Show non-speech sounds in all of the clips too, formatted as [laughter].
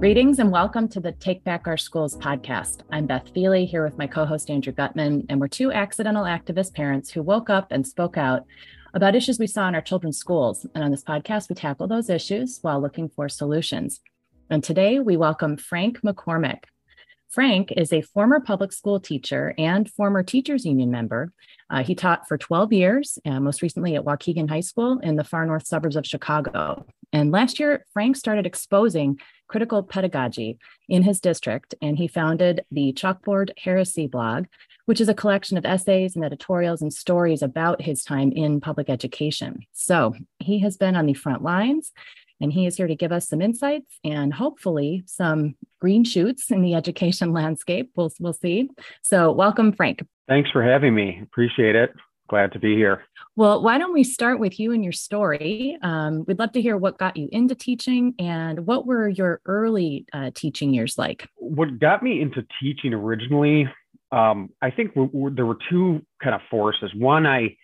Greetings and welcome to the Take Back Our Schools podcast. I'm Beth Feely here with my co host Andrew Gutmann, and we're two accidental activist parents who woke up and spoke out about issues we saw in our children's schools. And on this podcast, we tackle those issues while looking for solutions. And today we welcome Frank McCormick. Frank is a former public school teacher and former teachers union member. Uh, he taught for 12 years, uh, most recently at Waukegan High School in the far north suburbs of Chicago. And last year, Frank started exposing critical pedagogy in his district, and he founded the Chalkboard Heresy blog, which is a collection of essays and editorials and stories about his time in public education. So he has been on the front lines and he is here to give us some insights and hopefully some green shoots in the education landscape. We'll, we'll see. So, welcome, Frank. Thanks for having me. Appreciate it. Glad to be here. Well, why don't we start with you and your story? Um, we'd love to hear what got you into teaching and what were your early uh, teaching years like? What got me into teaching originally, um, I think w- w- there were two kind of forces. One, I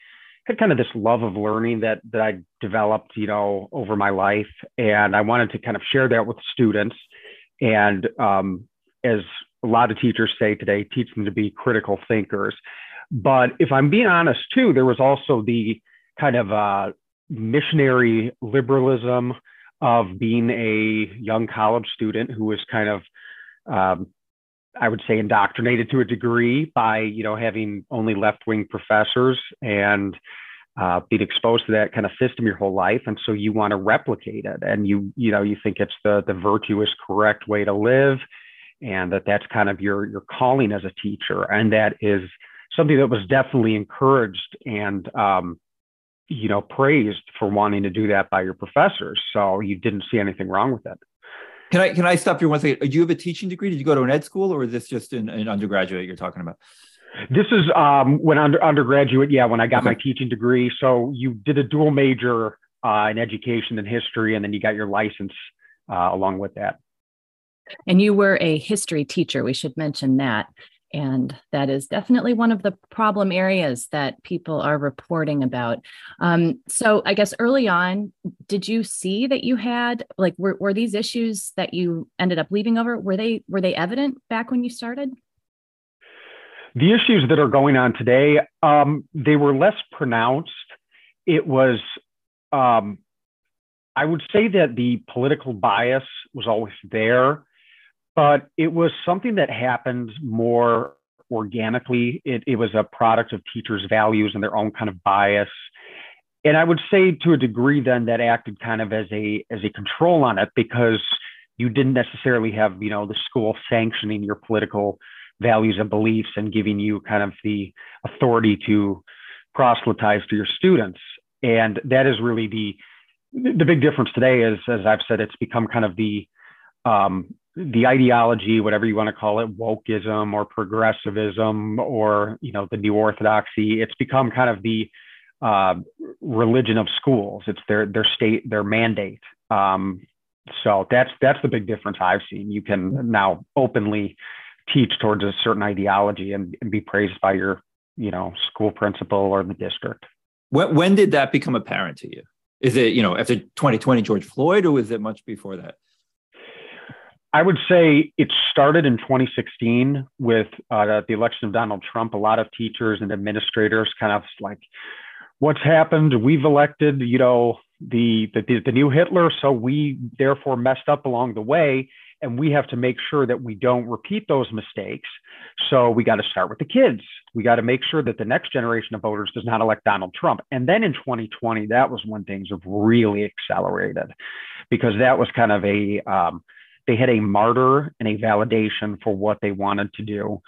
had kind of this love of learning that that I developed, you know, over my life, and I wanted to kind of share that with students. And um, as a lot of teachers say today, teach them to be critical thinkers. But if I'm being honest too, there was also the kind of uh, missionary liberalism of being a young college student who was kind of um, I would say indoctrinated to a degree by you know having only left wing professors and uh, being exposed to that kind of system your whole life, and so you want to replicate it, and you you know you think it's the the virtuous, correct way to live, and that that's kind of your your calling as a teacher, and that is something that was definitely encouraged and um, you know praised for wanting to do that by your professors. So you didn't see anything wrong with it. Can I can I stop you one second? Do you have a teaching degree? Did you go to an ed school, or is this just an, an undergraduate you're talking about? This is um, when under undergraduate. Yeah, when I got okay. my teaching degree. So you did a dual major uh, in education and history, and then you got your license uh, along with that. And you were a history teacher. We should mention that. And that is definitely one of the problem areas that people are reporting about. Um, so, I guess early on, did you see that you had like were, were these issues that you ended up leaving over? Were they were they evident back when you started? The issues that are going on today, um, they were less pronounced. It was, um, I would say that the political bias was always there but it was something that happened more organically. It, it was a product of teachers' values and their own kind of bias. And I would say to a degree then that acted kind of as a as a control on it because you didn't necessarily have, you know, the school sanctioning your political values and beliefs and giving you kind of the authority to proselytize to your students. And that is really the the big difference today is, as I've said, it's become kind of the um, the ideology, whatever you want to call it, wokeism or progressivism or you know the new orthodoxy. It's become kind of the uh, religion of schools. It's their their state their mandate. Um, so that's that's the big difference I've seen. You can now openly teach towards a certain ideology and, and be praised by your you know school principal or the district. When, when did that become apparent to you? Is it you know after 2020 George Floyd, or was it much before that? I would say it started in 2016 with uh, the election of Donald Trump. A lot of teachers and administrators kind of like, what's happened? We've elected, you know, the, the, the new Hitler, so we therefore messed up along the way, and we have to make sure that we don't repeat those mistakes. So we got to start with the kids. We got to make sure that the next generation of voters does not elect Donald Trump. And then in 2020, that was when things have really accelerated, because that was kind of a um, they had a martyr and a validation for what they wanted to do,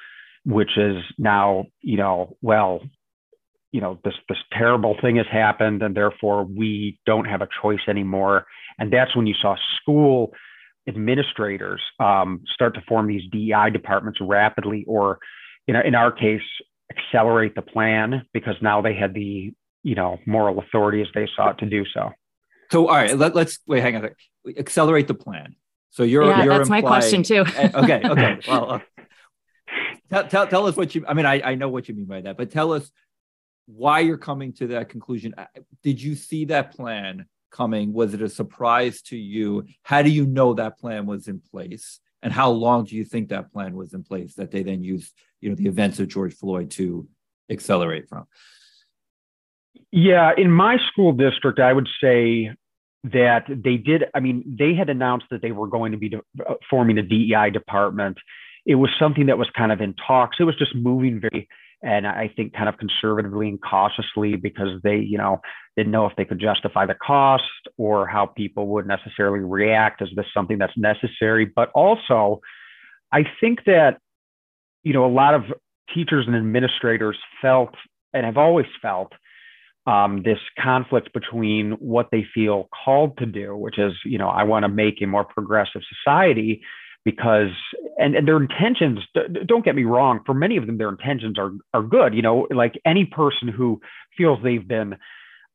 which is now, you know, well, you know, this this terrible thing has happened, and therefore we don't have a choice anymore. And that's when you saw school administrators um, start to form these DEI departments rapidly, or in our, in our case, accelerate the plan because now they had the you know moral authority as they sought to do so. So all right, let, us wait. Hang on. Accelerate the plan. So you're yeah, you're that's my question too. [laughs] Eh, okay, okay. [laughs] Well, uh, tell, tell tell us what you. I mean, I I know what you mean by that, but tell us why you're coming to that conclusion. Uh, did you see that plan coming? Was it a surprise to you? How do you know that plan was in place? And how long do you think that plan was in place that they then used, you know, the events of George Floyd to accelerate from? Yeah, in my school district, I would say that they did. I mean, they had announced that they were going to be de- uh, forming a DEI department. It was something that was kind of in talks. It was just moving very and I think kind of conservatively and cautiously because they, you know, didn't know if they could justify the cost or how people would necessarily react. Is this something that's necessary? But also, I think that, you know, a lot of teachers and administrators felt, and have always felt, um, this conflict between what they feel called to do, which is, you know, I want to make a more progressive society, because and, and their intentions don't get me wrong for many of them their intentions are are good you know like any person who feels they've been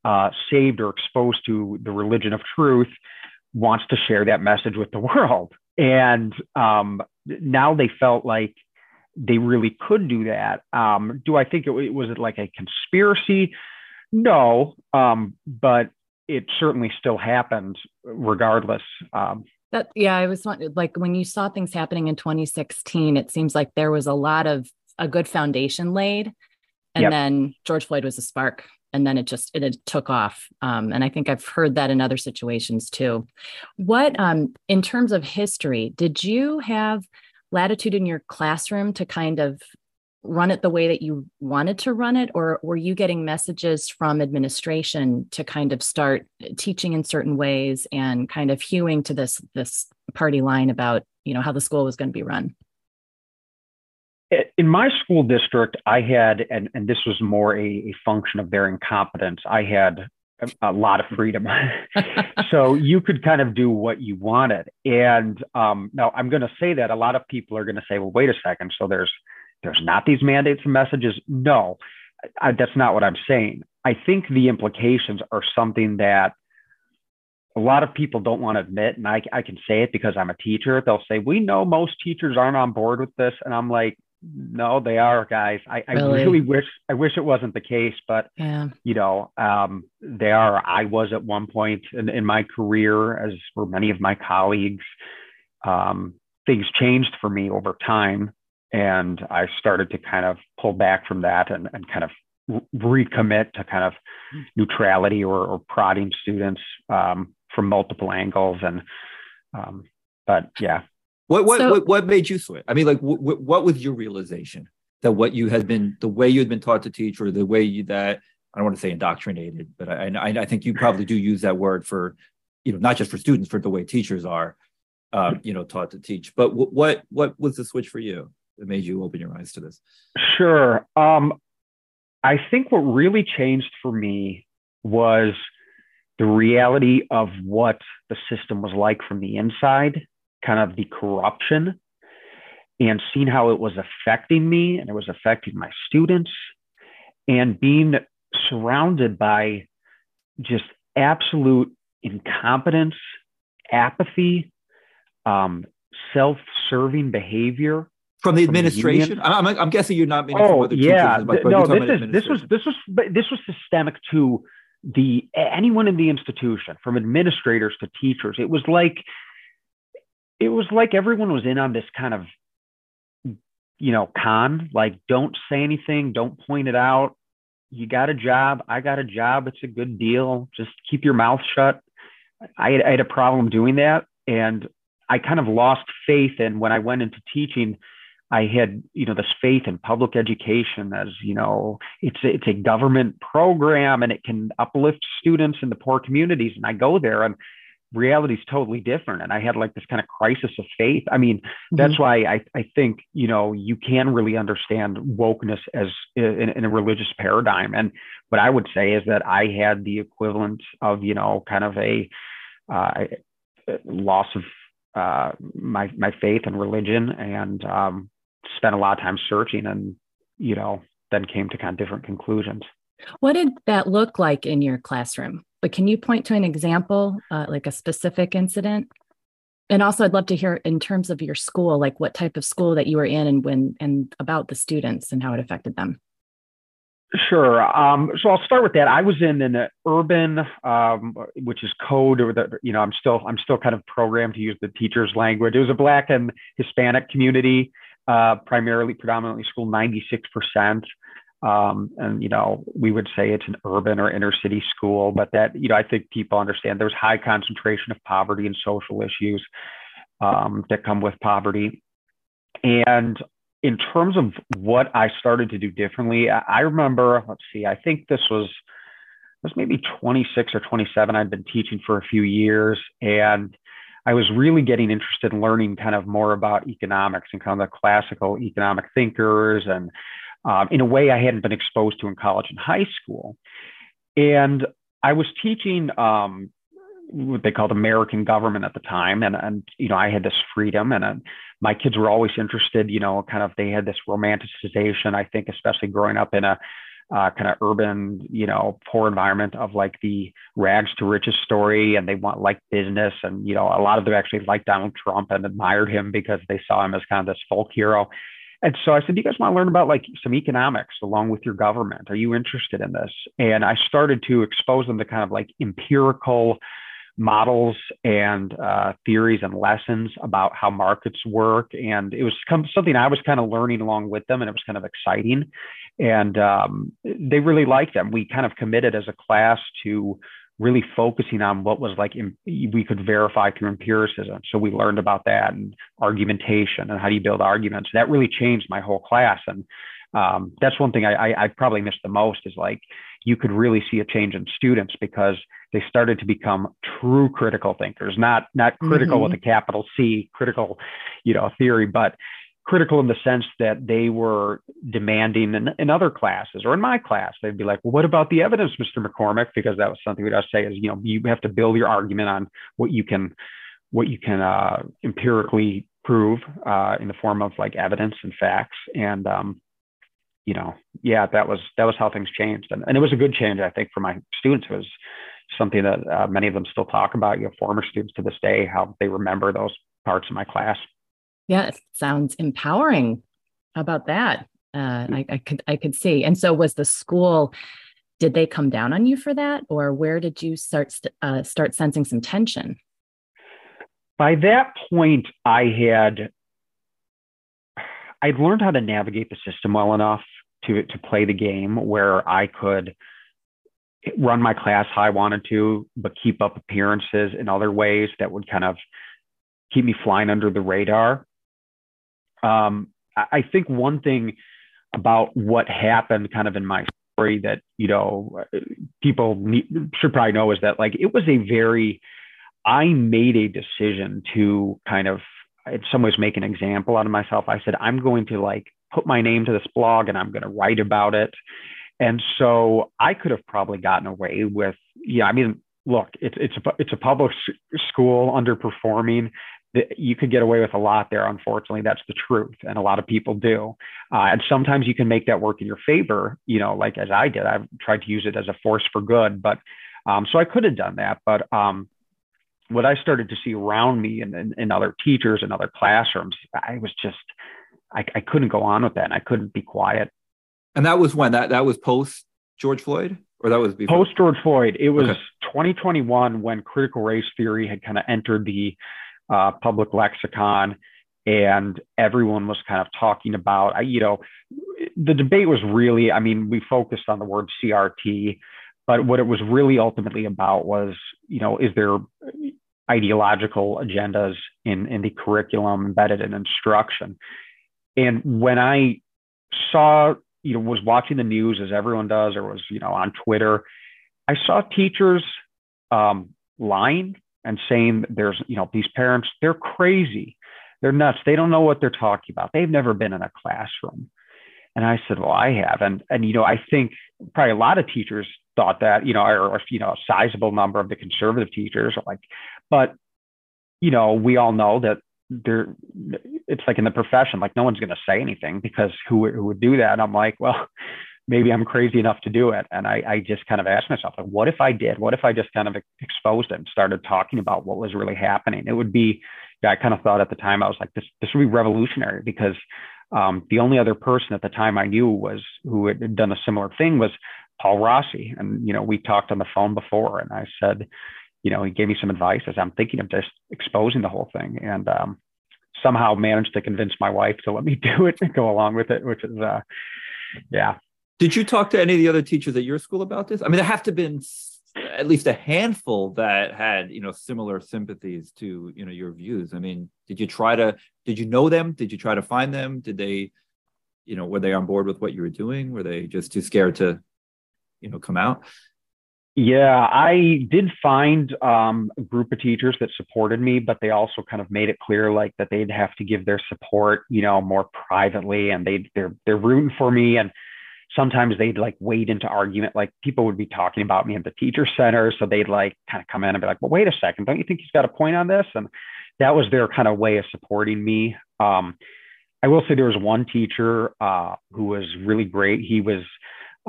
uh, saved or exposed to the religion of truth wants to share that message with the [laughs] world. And um, now they felt like they really could do that. Um, do i think it was it like a conspiracy no um, but it certainly still happened regardless um, that yeah, I was like when you saw things happening in 2016, it seems like there was a lot of a good foundation laid, and yep. then George Floyd was a spark, and then it just it, it took off. Um, and I think I've heard that in other situations too. What um, in terms of history, did you have latitude in your classroom to kind of run it the way that you wanted to run it? Or were you getting messages from administration to kind of start teaching in certain ways and kind of hewing to this this party line about you know how the school was going to be run? In my school district i had and, and this was more a, a function of their incompetence i had a, a lot of freedom. [laughs] So you could kind of do what you wanted. And um, now i'm going to say that a lot of people are going to say well wait a second. So there's there's not these mandates and messages. No, I, that's not what I'm saying. I think the implications are something that a lot of people don't want to admit. And I, I can say it because I'm a teacher. They'll say, We know most teachers aren't on board with this. And I'm like, no, they are, guys. I, really? I really wish I wish it wasn't the case, but yeah. you know, um, they are. I was at one point in, in my career, as were many of my colleagues. Um, things changed for me over time, and I started to kind of pull back from that and, and kind of recommit to kind of neutrality or, or prodding students um, from multiple angles. And um, but yeah. What what, so, what what made you switch? I mean, like, what what was your realization that what you had been the way you had been taught to teach, or the way you that I don't want to say indoctrinated, but I I, I think you probably do use that word for you know not just for students, for the way teachers are, um, you know, taught to teach. But what what was the switch for you? That made you open your eyes to this? Sure. Um, I think what really changed for me was the reality of what the system was like from the inside, kind of the corruption, and seeing how it was affecting me and it was affecting my students, and being surrounded by just absolute incompetence, apathy, um, self serving behavior from the administration. From the I'm, I'm, guessing you're not meaning oh, yeah. No, this is this was this was this was systemic to the anyone in the institution, from administrators to teachers. It was like it was like everyone was in on this kind of you know con like don't say anything don't point it out you got a job i got a job it's a good deal just keep your mouth shut i had, I had a problem doing that and i kind of lost faith in when i went into teaching I had, you know, this faith in public education as, you know, it's a, it's a government program and it can uplift students in the poor communities. And I go there and reality is totally different. And I had like this kind of crisis of faith. I mean, mm-hmm. that's why I, I think, you know, you can really understand wokeness as in, in a religious paradigm. And what I would say is that I had the equivalent of, you know, kind of a uh, loss of uh, my my faith and religion, and um, spent a lot of time searching and, you know, then came to kind of different conclusions. What did that look like in your classroom? But can you point to an example, uh, like a specific incident? And also, I'd love to hear in terms of your school, like what type of school that you were in and when, and about the students and how it affected them. Sure. Um, so I'll start with that. I was in an urban, um, which is code, or the, you know, I'm still I'm still kind of programmed to use the teacher's language. It was a Black and Hispanic community, uh, primarily, predominantly school, 96 percent. Um, and you know, we would say it's an urban or inner city school, but that you know, I think people understand there's high concentration of poverty and social issues um, that come with poverty. And in terms of what I started to do differently, I remember, let's see, I think this was was maybe 26 or 27. I'd been teaching for a few years and I was really getting interested in learning kind of more about economics and kind of the classical economic thinkers and um, in a way I hadn't been exposed to in college and high school. And I was teaching um, what they called American government at the time, and and you know I had this freedom, and uh, my kids were always interested. You know, kind of they had this romanticization. I think, especially growing up in a uh, kind of urban, you know, poor environment of like the rags to riches story, and they want like business, and you know, a lot of them actually like Donald Trump and admired him because they saw him as kind of this folk hero. And so I said, Do you guys want to learn about like some economics along with your government? Are you interested in this? And I started to expose them to kind of like empirical models and uh, theories and lessons about how markets work. And it was something I was kind of learning along with them, and it was kind of exciting. And um, they really liked them. We kind of committed as a class to really focusing on what was like we could verify through empiricism. So we learned about that and argumentation and how do you build arguments. That really changed my whole class. And um, that's one thing I, I, I probably missed the most is like you could really see a change in students because they started to become true critical thinkers, not not critical mm-hmm. with a capital C, critical, you know, theory, but critical in the sense that they were demanding in, in other classes or in my class. They'd be like, well, what about the evidence, Mr. McCormick? Because that was something we'd say is, you know, you have to build your argument on what you can what you can uh, empirically prove uh, in the form of like evidence and facts. And um, you know, yeah, that was that was how things changed, and, and it was a good change, I think, for my students. It was something that uh, many of them still talk about. You know, former students to this day, how they remember those parts of my class. Yeah, it sounds empowering. How about that? Uh, I, I could I could see. And so, was the school? Did they come down on you for that, or where did you start uh, start sensing some tension? By that point, I had I'd learned how to navigate the system well enough to to play the game where I could run my class how I wanted to, but keep up appearances in other ways that would kind of keep me flying under the radar. Um, I think one thing about what happened kind of in my story that, you know, people need, should probably know is that like it was a very, I made a decision to kind of, in some ways, make an example out of myself. I said, I'm going to like put my name to this blog and I'm going to write about it. And so I could have probably gotten away with, yeah, I mean, look, it's, it's, a, it's a public school underperforming. You could get away with a lot there. Unfortunately, that's the truth. And a lot of people do. Uh, and sometimes you can make that work in your favor, you know, like as I did. I've tried to use it as a force for good. But um, so I could have done that. But um, what I started to see around me and, and, and other teachers and other classrooms, I was just, I, I couldn't go on with that. And I couldn't be quiet. And that was when that that was post George Floyd, or that was before? post George Floyd. It was okay. 2021 when critical race theory had kind of entered the uh, public lexicon, and everyone was kind of talking about. You know, the debate was really. I mean, we focused on the word CRT, but what it was really ultimately about was, you know, is there ideological agendas in in the curriculum embedded in instruction? And when I saw, you know, was watching the news as everyone does, or was, you know, on Twitter, I saw teachers um, lying and saying there's, you know, these parents, they're crazy. They're nuts. They don't know what they're talking about. They've never been in a classroom. And I said, well, I have. And, and, you know, I think probably a lot of teachers thought that, you know, or, or you know, a sizable number of the conservative teachers are like, but, you know, we all know that there it's like in the profession like no one's going to say anything because who, who would do that and i'm like well maybe i'm crazy enough to do it and I, I just kind of asked myself like what if i did what if i just kind of exposed it and started talking about what was really happening it would be yeah, i kind of thought at the time i was like this this would be revolutionary because Um, the only other person at the time I knew was who had done a similar thing was Paul Rossi. And, you know, we talked on the phone before and I said, you know, he gave me some advice as I'm thinking of just exposing the whole thing and um, somehow managed to convince my wife to let me [laughs] do it and go along with it, which is, uh, yeah. Did you talk to any of the other teachers at your school about this? I mean, there have to have been at least a handful that had you know similar sympathies to you know your views. I mean did you try to did you know them? Did you try to find them? Did they you know were they on board with what you were doing? Were they just too scared to you know come out? Yeah i did find um, a group of teachers that supported me but they also kind of made it clear like that they'd have to give their support you know more privately and they they're they're rooting for me and sometimes they'd like wade into argument. Like people would be talking about me at the teacher center. So they'd like kind of come in and be like, well, wait a second, don't you think he's got a point on this? And that was their kind of way of supporting me. Um, I will say there was one teacher uh, who was really great. He was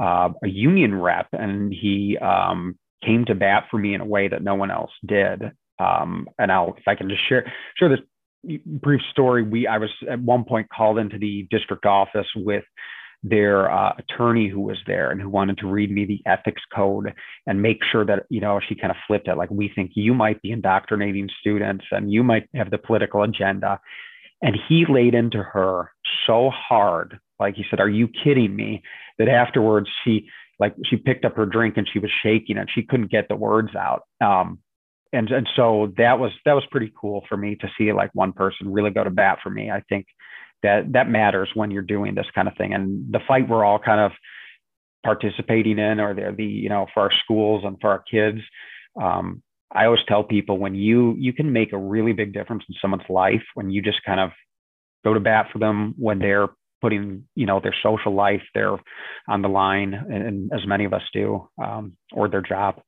uh, a union rep and he um, came to bat for me in a way that no one else did. Um, and I'll, if I can just share, share this brief story. We, I was at one point called into the district office with their uh, attorney who was there and who wanted to read me the ethics code and make sure that you know she kind of flipped it. Like we think you might be indoctrinating students and you might have the political agenda. And he laid into her so hard like he said are you kidding me? that afterwards she like she picked up her drink and she was shaking and she couldn't get the words out. Um, and and so that was that was pretty cool for me to see like one person really go to bat for me. I think that that matters when you're doing this kind of thing. And the fight we're all kind of participating in, or the, the you know for our schools and for our kids. Um, I always tell people when you you can make a really big difference in someone's life when you just kind of go to bat for them when they're putting you know their social life there on the line and, and as many of us do um, or their job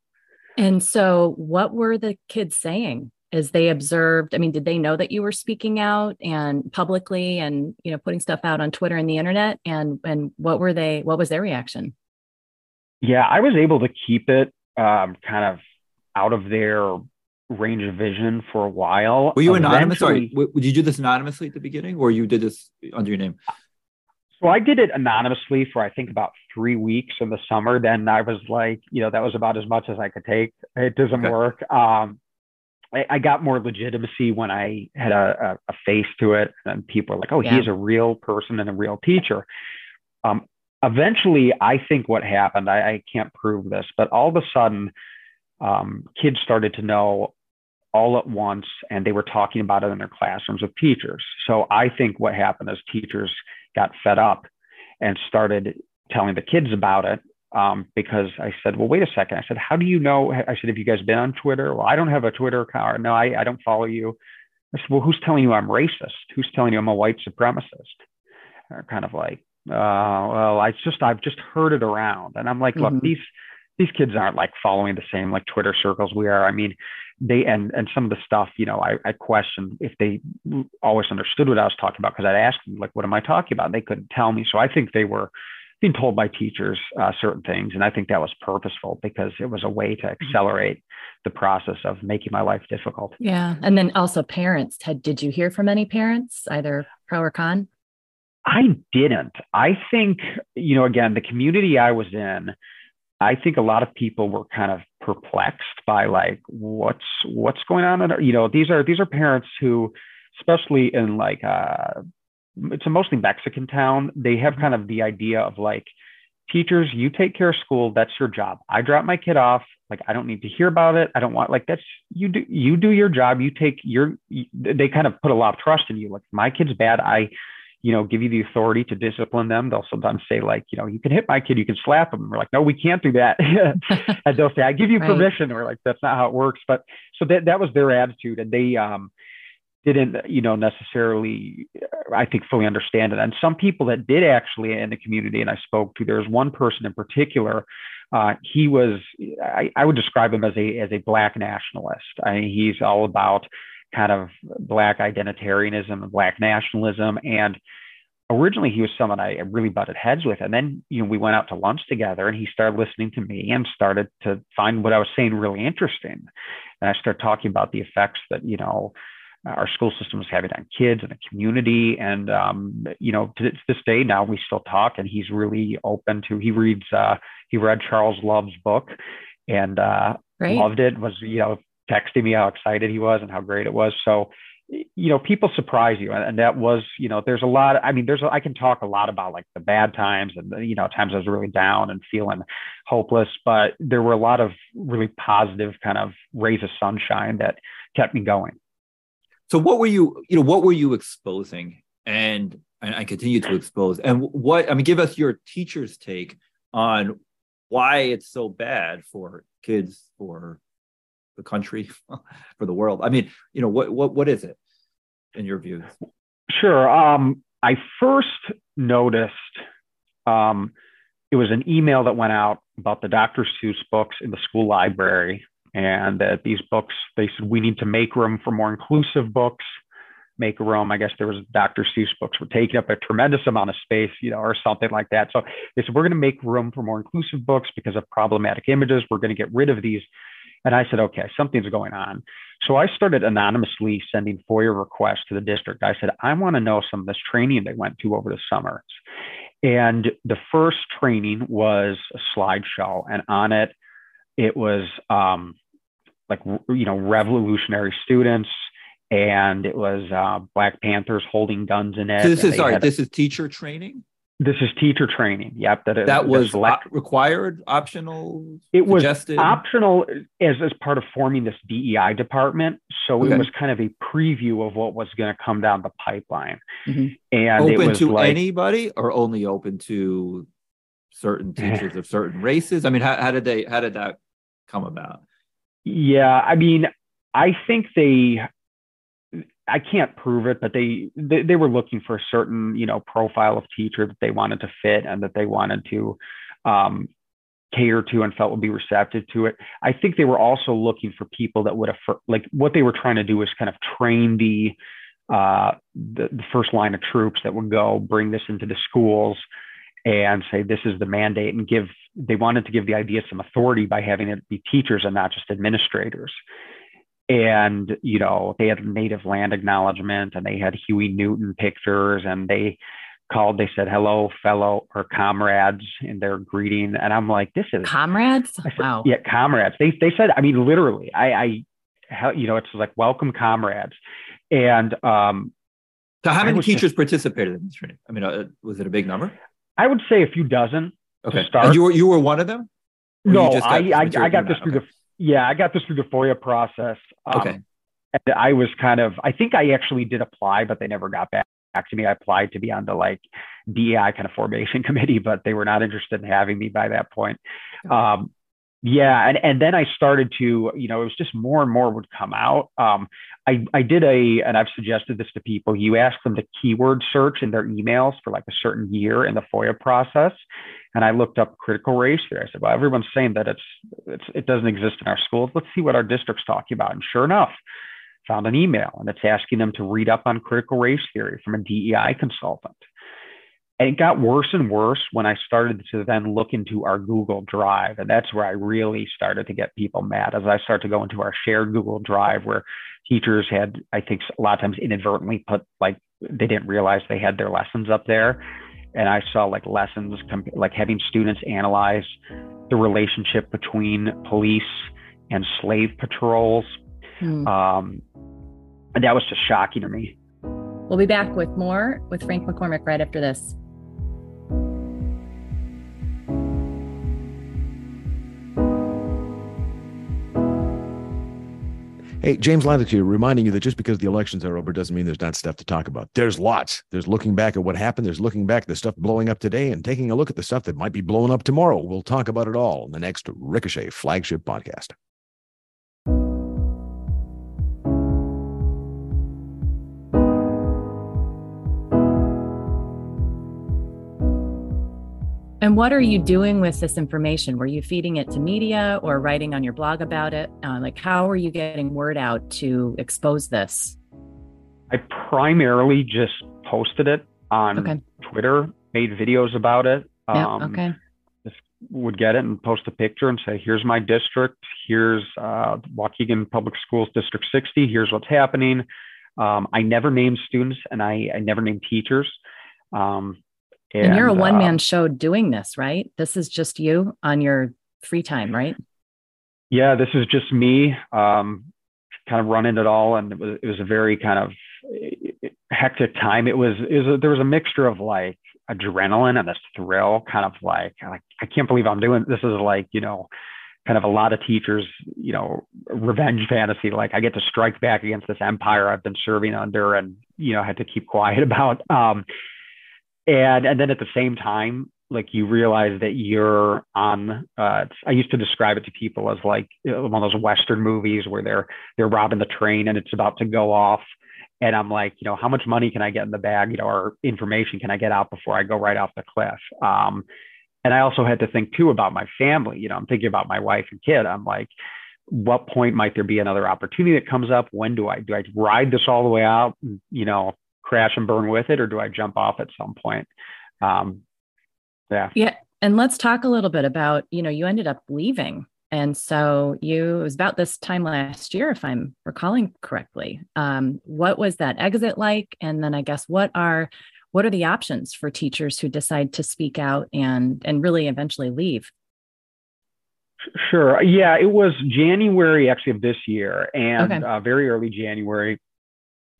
and so what were the kids saying as they observed i mean did they know that you were speaking out and publicly and you know putting stuff out on twitter and the internet and and what were they what was their reaction yeah i was able to keep it um, kind of out of their range of vision for a while were you anonymous sorry would you do this anonymously at the beginning or you did this under your name so I did it anonymously for I think about three weeks in the summer. Then I was like, you know, that was about as much as I could take. It doesn't okay. work. Um, I, I got more legitimacy when I had a, a, a, face to it, and people were like, "Oh, yeah. he's a real person and a real teacher." Um, eventually, I think what happened, I, I, can't prove this, but all of a sudden, um, kids started to know all at once, and they were talking about it in their classrooms with teachers. So I think what happened is teachers got fed up and started telling the kids about it um, because I said, well, wait a second. I said, how do you know? I said, have you guys been on Twitter? Well, I don't have a Twitter account. No, I, I don't follow you. I said, well, who's telling you I'm racist? Who's telling you I'm a white supremacist? They're kind of like, uh, well, I just, I've just heard it around. And I'm like, mm-hmm. look, these, these kids aren't like following the same like Twitter circles we are. I mean, they and and some of the stuff, you know, I, I questioned if they always understood what I was talking about because I'd ask them like, what am I talking about? And they couldn't tell me. So I think they were being told by teachers uh, certain things. And I think that was purposeful because it was a way to mm-hmm. accelerate the process of making my life difficult. Yeah. And then also parents. Had, did you hear from any parents, either pro or con? I didn't. I think, you know, again, the community I was in, I think a lot of people were kind of perplexed by like what's what's going on. And you know, these are these are parents who, especially in like uh, it's a mostly Mexican town. They have kind of the idea of like, teachers, you take care of school. That's your job. I drop my kid off. Like, I don't need to hear about it. I don't want like that's you do you do your job. You take your. They kind of put a lot of trust in you. Like, my kid's bad. I, you know, give you the authority to discipline them. They'll sometimes say like, you know, you can hit my kid. You can slap them. we're like, no, we can't do that. [laughs] and they'll say, I give you [laughs] right. permission. We're like, that's not how it works. But so that that was their attitude, and they um didn't you know necessarily i think fully understand it. And some people that did actually in the community and i spoke to there was one person in particular uh, he was I, I, would describe him as a as a black nationalist. I mean, he's all about kind of black identitarianism and black nationalism. And originally he was someone i really butted heads with. And then you know we went out to lunch together and he started listening to me and started to find what i was saying really interesting. And i started talking about the effects that you know our school system is having on kids and the community. And, um, you know, to, this day now we still talk and he's really open to, he reads, uh, he read Charles Love's book and uh, loved it, was, you know, texting me how excited he was and how great it was. So, you know, people surprise you. And that was, you know, there's a lot, I mean, there's, I can talk a lot about like the bad times and, you know, times I was really down and feeling hopeless, but there were a lot of really positive kind of rays of sunshine that kept me going. So what were you, you know, what were you exposing and, and I continue to expose and what, I mean, give us your teacher's take on why it's so bad for kids, for the country, [laughs] for the world. I mean, you know, what, what, what is it in your views? Sure. Um, I first noticed, um, it was an email that went out about the Dr. Seuss books in the school library and that these books, they said we need to make room for more inclusive books, make room. I guess there was Dr. Seuss books were taking up a tremendous amount of space, you know, or something like that. So they said we're going to make room for more inclusive books because of problematic images. We're going to get rid of these. And I said, okay, something's going on. So I started anonymously sending FOIA requests to the district. I said, I want to know some of this training they went to over the summers. And the first training was a slideshow, and on it, it was um, like you know revolutionary students and it was uh, black panthers holding guns in it so this is sorry this is teacher training this is teacher training yep that, that was select- required optional it was suggested? optional as, as part of forming this dei department so okay. it was kind of a preview of what was going to come down the pipeline mm-hmm. and open to like, anybody or only open to certain [laughs] teachers of certain races i mean how, how did they how did that come about yeah, I mean, I think they I can't prove it, but they, they, they were looking for a certain you know profile of teacher that they wanted to fit and that they wanted to um, cater to and felt would be receptive to it. I think they were also looking for people that would have like what they were trying to do was kind of train the uh, the, the first line of troops that would go bring this into the schools and say this is the mandate and give they wanted to give the idea some authority by having it be teachers and not just administrators. And you know they had native land acknowledgement and they had huey newton pictures and they called they said hello fellow or comrades in their greeting. And i'm like this is comrades? Said, wow. Yeah comrades. They, they said i mean literally i i you know it's like welcome comrades. And um so how many teachers just, participated in this training? I mean uh, was it a big number I would say a few dozen. Okay. start. And you were you were one of them? no, I I, I, got this through okay. the yeah I got this through the FOIA process. Um, okay. And I was kind of I think I actually did apply, but they never got back back to me. I applied to be on the like DEI kind of formation [laughs] committee, but they were not interested in having me by that point. Um, yeah, and and then I started to, you know, it was just more and more would come out. Um, I I did a, and I've suggested this to people. You ask them to keyword search in their emails for like a certain year in the FOIA process, and I looked up critical race theory. I said, well, everyone's saying that it's it's it doesn't exist in our schools. Let's see what our district's talking about. And sure enough, found an email, and it's asking them to read up on critical race theory from a DEI consultant. And it got worse and worse when I started to then look into our Google Drive. And that's where I really started to get people mad as I started to go into our shared Google Drive where teachers had, I think, a lot of times inadvertently put like they didn't realize they had their lessons up there. And I saw like lessons, like having students analyze the relationship between police and slave patrols. Hmm. Um, and that was just shocking to me. We'll be back with more with Frank McCormick right after this. Hey, James here, reminding you that just because the elections are over doesn't mean there's not stuff to talk about. There's lots. There's looking back at what happened. There's looking back at the stuff blowing up today and taking a look at the stuff that might be blowing up tomorrow. We'll talk about it all in the next Ricochet flagship podcast. And what are you doing with this information? Were you feeding it to media or writing on your blog about it? Uh, like, how are you getting word out to expose this? I primarily just posted it on okay. Twitter, made videos about it. Yeah, um, okay. Just would get it and post a picture and say, here's my district. Here's uh, Waukegan Public Schools District 60. Here's what's happening. Um, I never named students and I, I never named teachers. Um, and, and, you're a one man uh, show doing this, right? This is just you on your free time, right? Yeah, this is just me, um, kind of running it all, and it was it was a very kind of hectic time. It was it was a, there was a mixture of like adrenaline and this thrill, kind of like like I can't believe I'm doing this. Is like you know kind of a lot of teachers, you know, revenge fantasy. Like I get to strike back against this empire I've been serving under and, you know, had to keep quiet [laughs] about. Um, and, and then at the same time, like you realize that you're on, uh, I used to describe it to people as like one of those Western movies where they're, they're robbing the train and it's about to go off. And I'm like, you know, how much money can I get in the bag, you know, or information can I get out before I go right off the cliff? Um, and I also had to think too about my family. You know, I'm thinking about my wife and kid. I'm like, what point might there be another opportunity that comes up? When do I do I ride this all the way out? You know, crash and burn with it, or do I jump off at some point? Um, yeah. Yeah. And let's talk a little bit about, you know, you ended up leaving. And so you, it was about this time last year, if I'm recalling correctly. Um, what was that exit like? And then I guess what are what are the options for teachers who decide to speak out and and really eventually leave sure yeah it was january actually of this year and okay. uh, very early january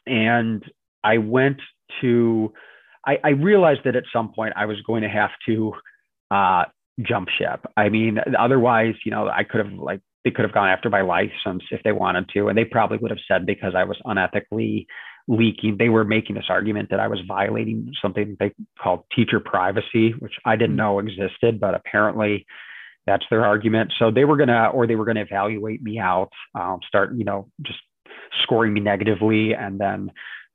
and i went to I, I, realized that at some point i was going to have to uh, jump ship i mean otherwise you know i could have like they could have gone after my license if they wanted to and they probably would have said because i was unethically leaking. They were making this argument that I was violating something they called teacher privacy, which I didn't know existed, but apparently that's their argument. So they were gonna, or they were gonna evaluate me out, um, start, you know, just scoring me negatively, and then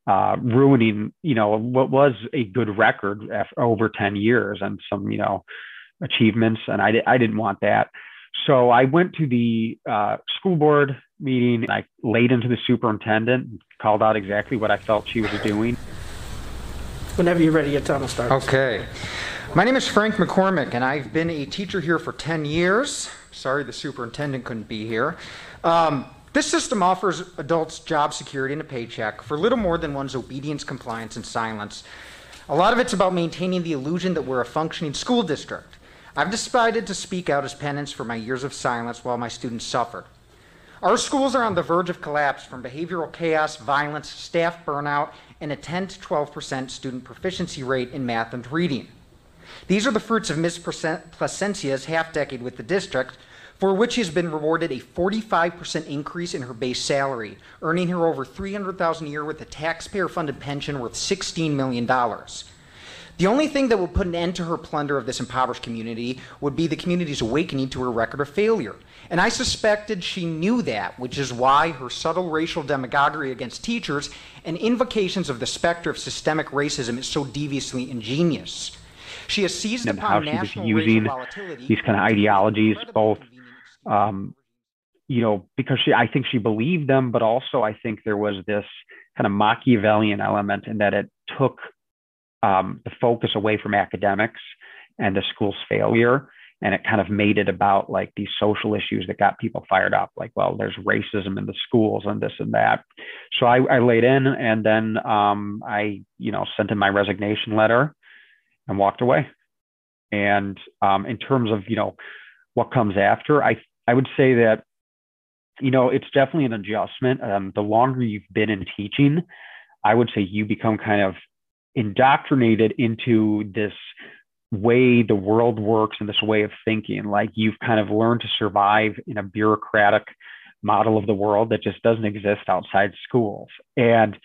uh, ruining, you know, what was a good record after over ten years and some, you know, achievements. And I, I didn't want that. So I went to the uh, school board meeting. I laid into the superintendent, called out exactly what I felt she was doing. Whenever you're ready, your time will start. Okay. My name is Frank McCormick, and I've been a teacher here for 10 years. Sorry the superintendent couldn't be here. Um, this system offers adults job security and a paycheck for little more than one's obedience, compliance, and silence. A lot of it's about maintaining the illusion that we're a functioning school district. I've decided to speak out as penance for my years of silence while my students suffered. Our schools are on the verge of collapse from behavioral chaos, violence, staff burnout, and a 10 to 12% student proficiency rate in math and reading. These are the fruits of Ms. Plascencia's half decade with the district, for which she has been rewarded a 45% increase in her base salary, earning her over $300,000 a year with a taxpayer funded pension worth $16 million. The only thing that would put an end to her plunder of this impoverished community would be the community's awakening to her record of failure. And I suspected she knew that, which is why her subtle racial demagoguery against teachers and invocations of the specter of systemic racism is so deviously ingenious. She has seized upon how she was using these kind of ideologies, both, um, you know, because she, I think she believed them, but also I think there was this kind of Machiavellian element in that it took um, the focus away from academics and the school's failure. And it kind of made it about like these social issues that got people fired up like well there's racism in the schools and this and that. So i, I laid in and then um, i you know sent in my resignation letter and walked away. And um, in terms of you know what comes after i i would say that you know it's definitely an adjustment um, the longer you've been in teaching i would say you become kind of indoctrinated into this way the world works and this way of thinking. Like you've kind of learned to survive in a bureaucratic model of the world that just doesn't exist outside schools. And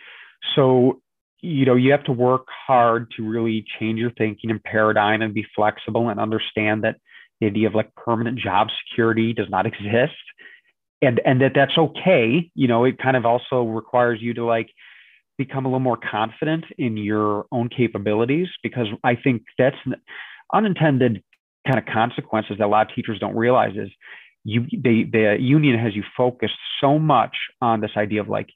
so, you know, you have to work hard to really change your thinking and paradigm and be flexible and understand that the idea of like permanent job security does not exist. And and that that's okay you know it kind of also requires you to like become a little more confident in your own capabilities because I think that's unintended kind of consequences that a lot of teachers don't realize is you they, the union has you focused so much on this idea of like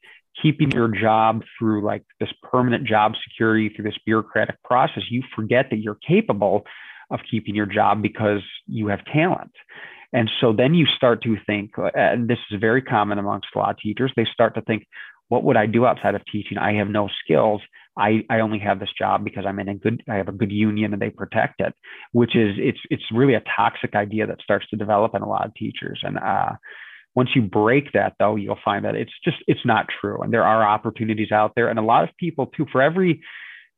keeping your job through like this permanent job security through this bureaucratic process you forget that you're capable of keeping your job because you have talent and so then you start to think and this is very common amongst of teachers they start to think what would I do outside of teaching? I have no skills. I, I only have this job because I'm in a good I have a good union and they protect it, which is it's it's really a toxic idea that starts to develop in a lot of teachers. And uh, once you break that though, you'll find that it's just it's not true. And there are opportunities out there. And a lot of people too, for every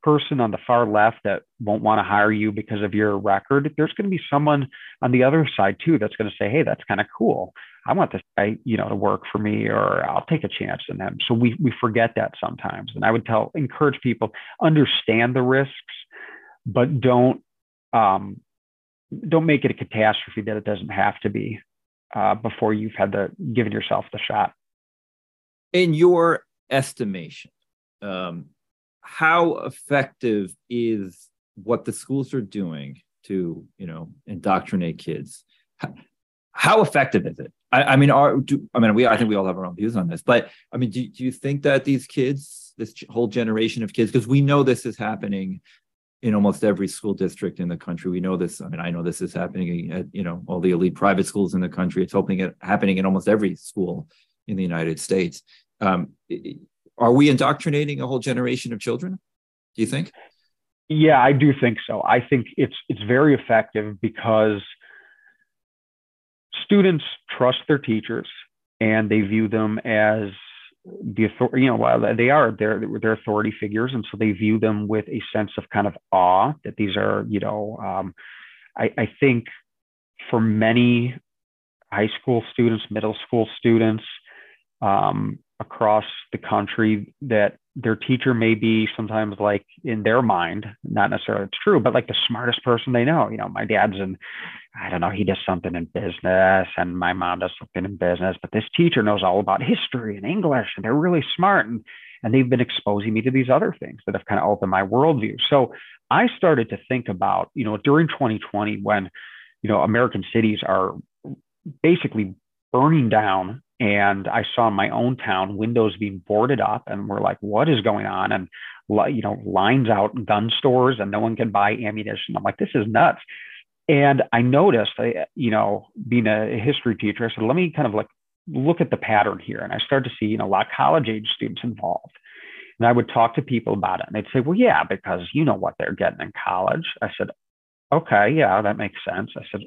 person on the far left that won't want to hire you because of your record, there's going to be someone on the other side too that's going to say, "Hey, that's kind of cool. I want this guy, you know, to work for me, or I'll take a chance on them." So we we forget that sometimes, and I would tell encourage people understand the risks, but don't um, don't make it a catastrophe that it doesn't have to be uh, before you've had the given yourself the shot. In your estimation, um, how effective is what the schools are doing to you know indoctrinate kids? How, how effective is it? I, I mean are do, i mean we i think we all have our own views on this but i mean do, do you think that these kids this whole generation of kids because we know this is happening in almost every school district in the country. We know this i mean i know this is happening at you know all the elite private schools in the country. It's hoping it happening in almost every school in the united states. Um, are we indoctrinating a whole generation of children? Do you think? Yeah, I do think so. I think it's it's very effective because students trust their teachers and they view them as the authority, you know, they are they're they're authority figures, and so they view them with a sense of kind of awe that these are, you know, um, I, I think for many high school students, middle school students, um, across the country that their teacher may be sometimes like in their mind, not necessarily it's true, but like the smartest person they know. You know, my dad's in, I don't know, he does something in business and my mom does something in business, but this teacher knows all about history and English and they're really smart. And, and they've been exposing me to these other things that have kind of opened my worldview. So I started to think about, you know, during 2020 when, you know, American cities are basically burning down and I saw in my own town windows being boarded up, and we're like, "What is going on?" And you know, lines out gun stores, and no one can buy ammunition. I'm like, "This is nuts." And I noticed, eh, you know, being a history teacher, I said, "Let me kind of like look at the pattern here." And I started to see, you know, a lot of college age students involved. And I would talk to people about it, and they'd say, "Well, yeah, because you know what they're getting in college." I said, "Okay, yeah, that makes sense." I said,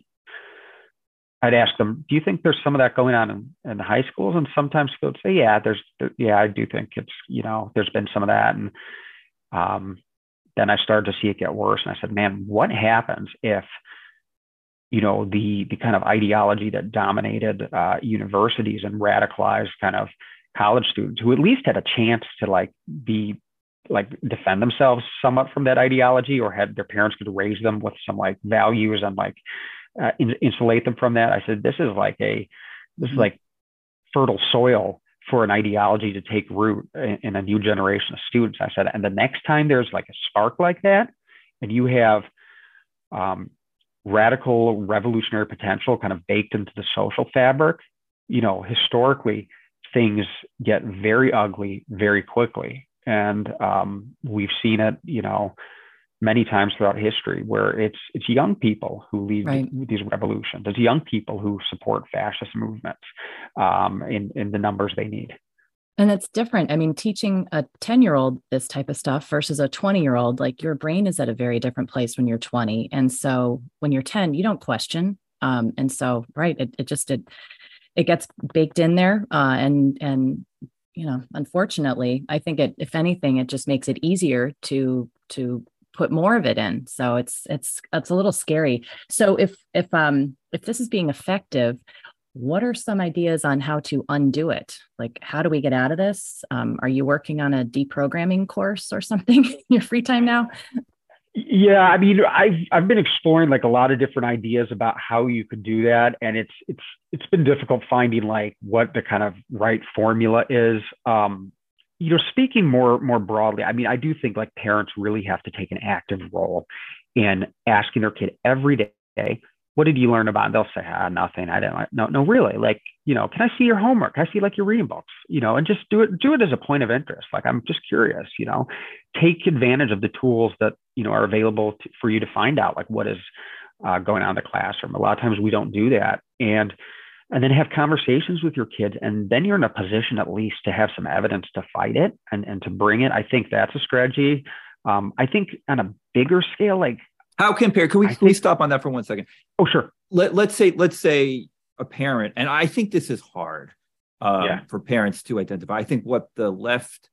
I'd ask them, do you think there's some of that going on in, in the high schools? And sometimes would say, yeah, there's, yeah, I do think it's, you know, there's been some of that. And um, then I started to see it get worse. And I said, man, what happens if, you know, the, the kind of ideology that dominated uh, universities and radicalized kind of college students who at least had a chance to like be like defend themselves somewhat from that ideology or had their parents could raise them with some like values and like uh, in, insulate them from that. I said, this is like a, this is mm-hmm. like fertile soil for an ideology to take root in, in, a new generation of students. I said, and the next time there's like a spark like that, and you have um, radical revolutionary potential kind of baked into the social fabric, you know, historically things get very ugly very quickly. And um, we've seen it, you know, many times throughout history where it's it's young people who lead right. these revolutions. It's young people who support fascist movements um, in in the numbers they need. And it's different. I mean teaching a 10 year old this type of stuff versus a 20 year old like your brain is at a very different place when you're 20 and so when you're 10 you don't question. Um, and so right it, it just it it gets baked in there. Uh, and and you know unfortunately i think it if anything it just makes it easier to to put more of it in. So it's it's it's a little scary. So if if um if this is being effective what are some ideas on how to undo it? Like how do we get out of this? Um, are you working on a deprogramming course or something [laughs] in your free time now? Yeah i mean i've i've been exploring like a lot of different ideas about how you could do that. And it's it's it's been difficult finding like what the kind of right formula is. Um you know, speaking more more broadly, I mean, I do think like parents really have to take an active role in asking their kid every day, "What did you learn about?" And they'll say, "Ah, nothing. I didn't. Like, no, no, really. Like, you know, can I see your homework? Can I see like your reading books? You know, and just do it. Do it as a point of interest. Like, I'm just curious. You know, take advantage of the tools that you know are available to, for you to find out like what is uh, going on in the classroom. A lot of times we don't do that, and and then have conversations with your kids and then you're in a position at least to have some evidence to fight it and, and to bring it. I think that's a strategy. Um, i think on a bigger scale like how can we, can we stop on that for one second? Oh sure. Let, let's say let's say a parent and i think this is hard um, Yeah. for parents to identify. I think what the left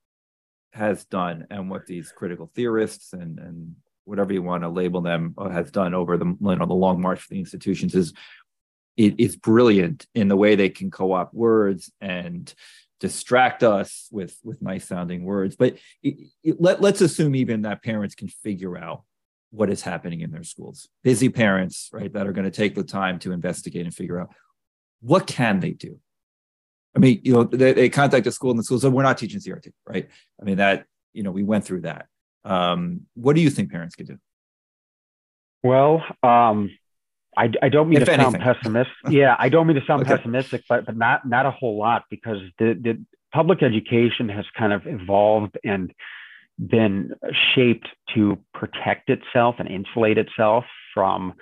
has done and what these critical theorists and and whatever you want to label them uh, has done over the you know the long march for the institutions is it is brilliant in the way they can co-opt words and distract us with with nice sounding words. But it, it- let, let's assume even that parents can figure out what is happening in their schools. Busy parents right that are going to take the time to investigate and figure out what can they do? I mean you know they, they contact the school and the school said we're not teaching crt right? I mean that you know we went through that. Um, what do you think parents could do? Well, um, I, I don't mean If to sound pessimistic. yeah, I don't mean to sound [laughs] Okay. pessimistic, but but not not a whole lot because the the public education has kind of evolved and been shaped to protect itself and insulate itself from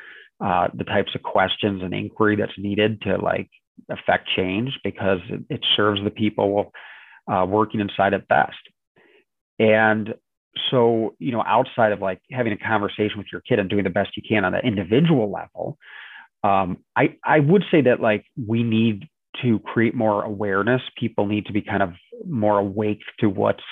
uh, the types of questions and inquiry that's needed to like affect change because it, it serves the people uh, working inside it best. And so, you know, outside of like having a conversation with your kid and doing the best you can on an individual level, um, I, I would say that like we need to create more awareness. People need to be kind of more awake to what's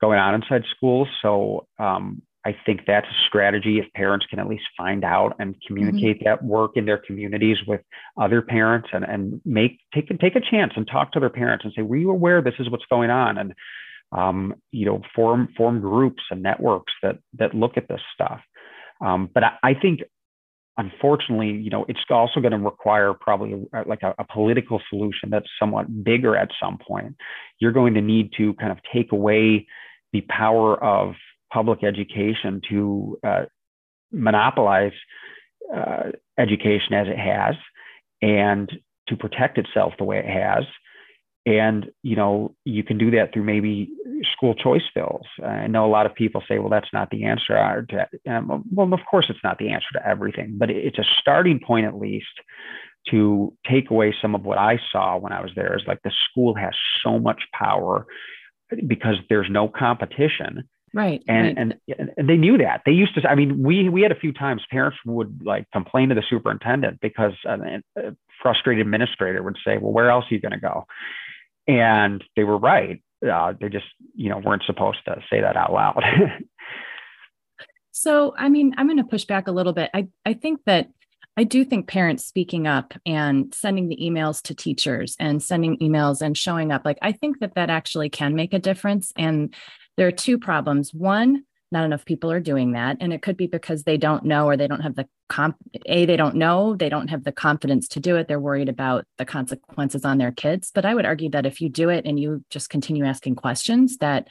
going on inside schools. So um, I think that's a strategy if parents can at least find out and communicate that work in their communities with other parents and, and make take a take a chance and talk to their parents and say, were you aware this is what's going on? And um, you know, form form groups and networks that that look at this stuff. Um, but I, I think, unfortunately, you know, it's also going to require probably a, like a, a political solution that's somewhat bigger at some point. You're going to need to kind of take away the power of public education to uh, monopolize uh, education as it has, and to protect itself the way it has and you know you can do that through maybe school choice bills i know a lot of people say well that's not the answer to, um, well of course it's not the answer to everything but it's a starting point at least to take away some of what i saw when i was there is like the school has so much power because there's no competition Right. and, right. and and they knew that they used to i mean we we had a few times parents would like complain to the superintendent because a frustrated administrator would say well where else are you going to go and they were right uh, they just you know weren't supposed to say that out loud So, I mean, I'm going to push back a little bit. I, I think that I do think parents speaking up and sending the emails to teachers and sending emails and showing up, like, I think that that actually can make a difference. And there are two problems. One, not enough people are doing that. And it could be because they don't know or they don't have the comp, A, they don't know, they don't have the confidence to do it. They're worried about the consequences on their kids. But I would argue that if you do it and you just continue asking questions, that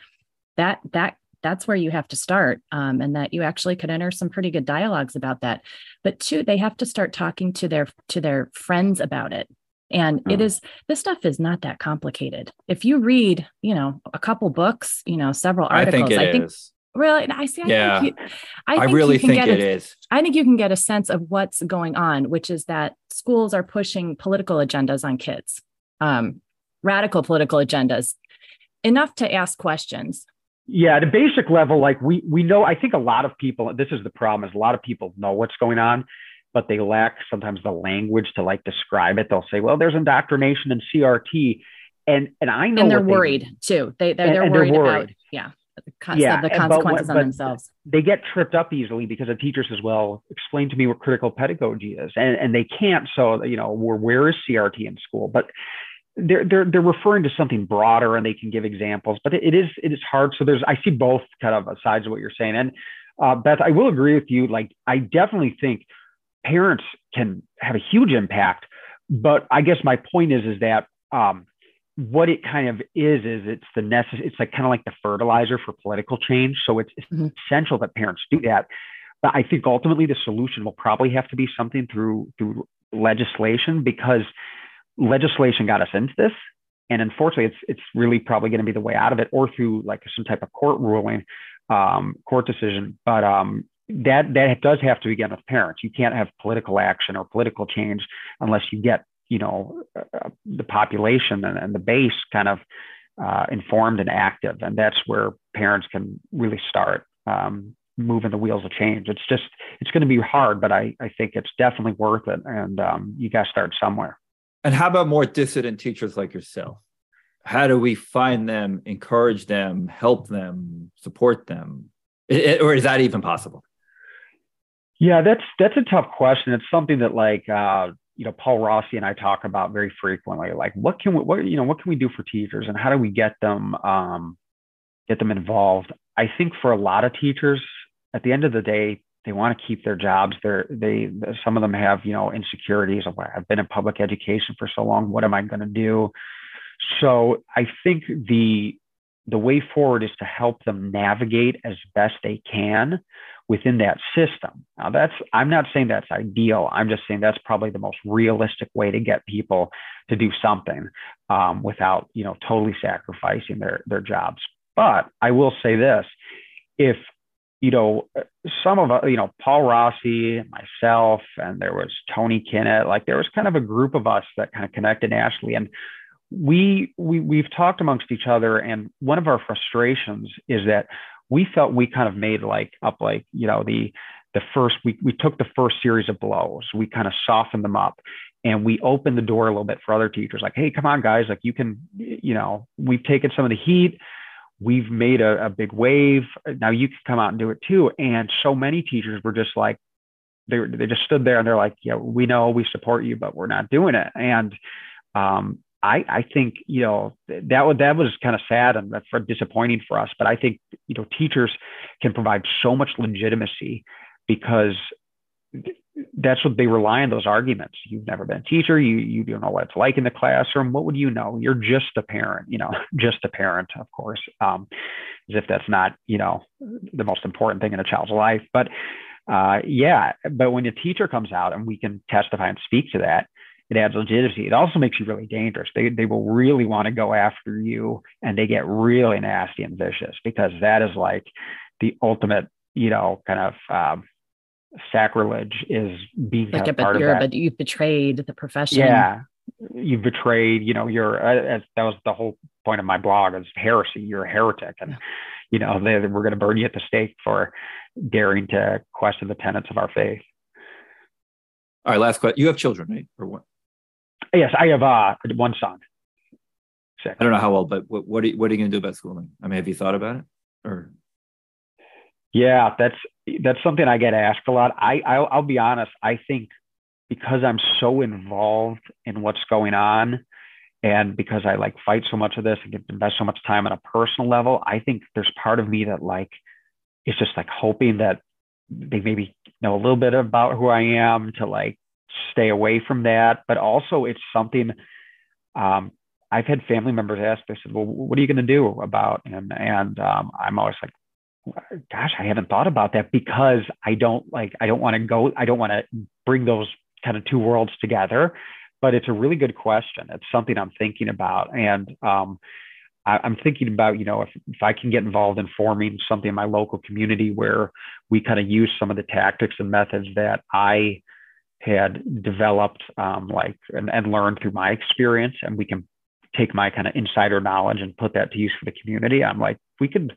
that that that's where you have to start um, and that you actually could enter some pretty good dialogues about that but two they have to start talking to their to their friends about it and it Mm. this stuff is not that complicated if you read you know a couple books you know several articles i think it is. Really i see I Yeah. think you, I, i, really you can think get it a- is I think you can get a sense of what's going on, which is that schools are pushing political agendas on kids, um, radical political agendas, enough to ask questions. yeah at a basic level like we we know i think a lot of people this is the problem is a lot of people know what's going on but they lack sometimes the language to like describe it they'll say well there's indoctrination in crt and and i know and they're what they- worried too. They they're, And- they're and they're worried, about yeah, the, Yeah, the and- but consequences on but- themselves. they get tripped up easily because a teacher says, "Well, explain to me what critical pedagogy is," and and they can't. So you know, where where is CRT in school? But they're they're they're referring to something broader, and they can give examples. But it, it is it is hard. So there's I see both kind of sides of what you're saying. And uh, Beth, I will agree with you. Like I definitely think parents can have a huge impact. But I guess my point is is that. Um, what it kind of is is it's the necessary it's like kind of like the fertilizer for political change. So it's, it's Mhm. essential that parents do that. But i think ultimately the solution will probably have to be something through through legislation because legislation got us into this. And unfortunately it's it's really probably going to be the way out of it or through like some type of court ruling um, court decision. But um, that that does have to begin with parents. You can't have political action or political change unless you get you know uh, the population and, and, the base kind of uh, informed and active, and that's where parents can really start um, moving the wheels of change. It's just it's going to be hard, but I I think it's definitely worth it, and um, you got to start somewhere. And how about more dissident teachers like yourself? How do we find them, encourage them, help them, support them, it, or is that even possible? Yeah, that's that's a tough question. It's something that like uh, you know Paul Rossi and I talk about very frequently. Like, what can we what you know what can we do for teachers, and how do we get them um, get them involved? I think for a lot of teachers, at the end of the day, they want to keep their jobs. They're, they some of them have you know insecurities of I've been in public education for so long. What am I going to do? So I think the the way forward is to help them navigate as best they can within that system. Now that's I'm not saying that's ideal. I'm just saying that's probably the most realistic way to get people to do something um, without you know totally sacrificing their their jobs. But I will say this: if you know, some of you know, Paul Rossi, myself, and there was Tony Kinnett, like there was kind of a group of us that kind of connected nationally. And we, we, we've talked amongst each other. And one of our frustrations is that we felt we kind of made like up like, you know, the, the first, we, we took the first series of blows, we kind of softened them up and we opened the door a little bit for other teachers like, Hey, come on guys, like you can, you know, we've taken some of the heat we've made a, a big wave. Now you can come out and do it too. And so many teachers were just like, they, they just stood there and they're like, yeah, we know we support you, but we're not doing it. And um, I, I think, you know, that was, that was kind of sad and that's disappointing for us. But I think, you know, teachers can provide so much legitimacy because that's what they rely on those arguments. You've never been a teacher. You you don't know what it's like in the classroom. What would you know? You're just a parent. You know, [laughs] just a parent, of course. Um, as if that's not you know the most important thing in a child's life. But uh, yeah, but when a teacher comes out and we can testify and speak to that, it adds legitimacy. It also makes you really dangerous. They they will really want to go after you, and they get really nasty and vicious because that is like the ultimate you know kind of um, sacrilege is being like a, part of that. But you've betrayed the profession. Yeah, you've betrayed. You know, you're uh, that was the whole point of my blog is heresy. You're a heretic, and you know they, we're going to burn you at the stake for daring to question the tenets of our faith. All right, last question. You have children, right, or what? Yes, I have uh, one son. Six. I don't know how old, but what what are you, what are you going to do about schooling? I mean, have you thought about it, or? Yeah, that's that's something I get asked a lot. I I'll, I'll be honest. I think because I'm so involved in what's going on, and because I like fight so much of this and invest so much time on a personal level, I think there's part of me that like is just like hoping that they maybe know a little bit about who I am to like stay away from that. But also, it's something um, I've had family members ask. They said, "Well, what are you going to do about?" And and um, I'm always like, gosh, I haven't thought about that because I don't like, I don't want to go, I don't want to bring those kind of two worlds together. But it's a really good question. It's something I'm thinking about. And um, I, am thinking about, you know, if, if I can get involved in forming something in my local community where we kind of use some of the tactics and methods that I had developed, um, like, and, and learned through my experience, and we can take my kind of insider knowledge and put that to use for the community. I'm like, we could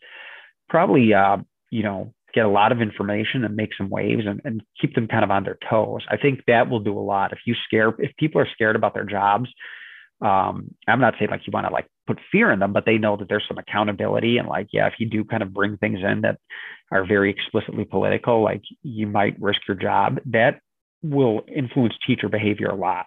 probably, uh, you know, get a lot of information and make some waves and, and keep them kind of on their toes. I think that will do a lot. If you scare, if people are scared about their jobs, um, I'm not saying like you want to like put fear in them, but they know that there's some accountability and like, yeah, if you do kind of bring things in that are very explicitly political, like you might risk your job. That will influence teacher behavior a lot.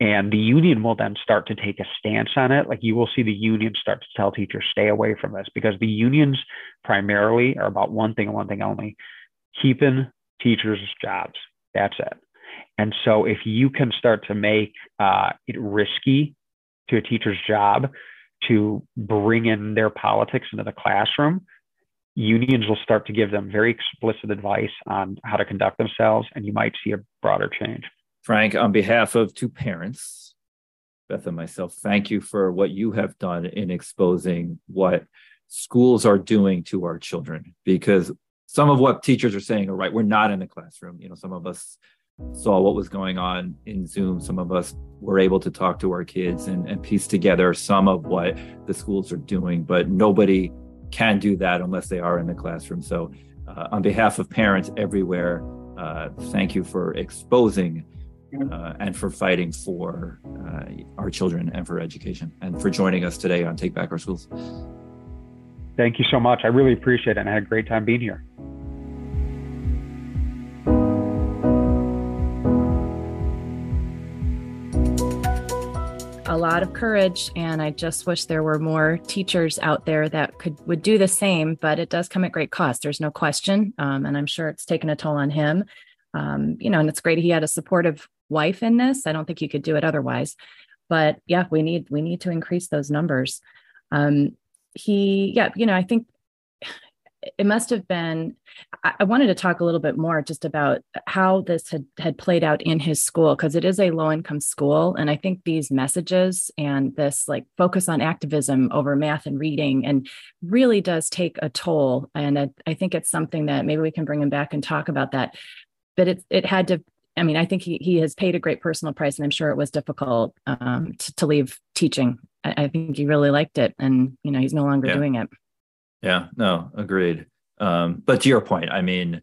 And the union will then start to take a stance on it. Like you will see the union start to tell teachers, stay away from this because the unions primarily are about one thing and one thing only keeping teachers' jobs. That's it. And so if you can start to make uh, it risky to a teacher's job to bring in their politics into the classroom, unions will start to give them very explicit advice on how to conduct themselves, and you might see a broader change. Frank, on behalf of two parents, Beth and myself, thank you for what you have done in exposing what schools are doing to our children. Because some of what teachers are saying are right. We're not in the classroom. You know, some of us saw what was going on in Zoom. Some of us were able to talk to our kids and, and piece together some of what the schools are doing, but nobody can do that unless they are in the classroom. So, uh, on behalf of parents everywhere, uh, thank you for exposing uh, and for fighting for uh, our children and for education and for joining us today on Take Back Our Schools. Thank you so much. I really appreciate it and I had a great time being here. A lot of courage and i just wish there were more teachers out there that could would do the same but it does come at great cost there's no question um, and i'm sure it's taken a toll on him. Um, you know and it's great he had a supportive wife in this i don't think you could do it otherwise but yeah we need we need to increase those numbers. Um, he yeah you know i think it must have been i wanted to talk a little bit more just about how this had had played out in his school because it is a low income school and i think these messages and this like focus on activism over math and reading and really does take a toll and I, I think it's something that maybe we can bring him back and talk about that but it it had to I mean, I think he he has paid a great personal price, and I'm sure it was difficult um, to, to leave teaching. I, I, think he really liked it, and you know, he's no longer yeah. doing it. Yeah, no, agreed. Um, but to your point, I mean,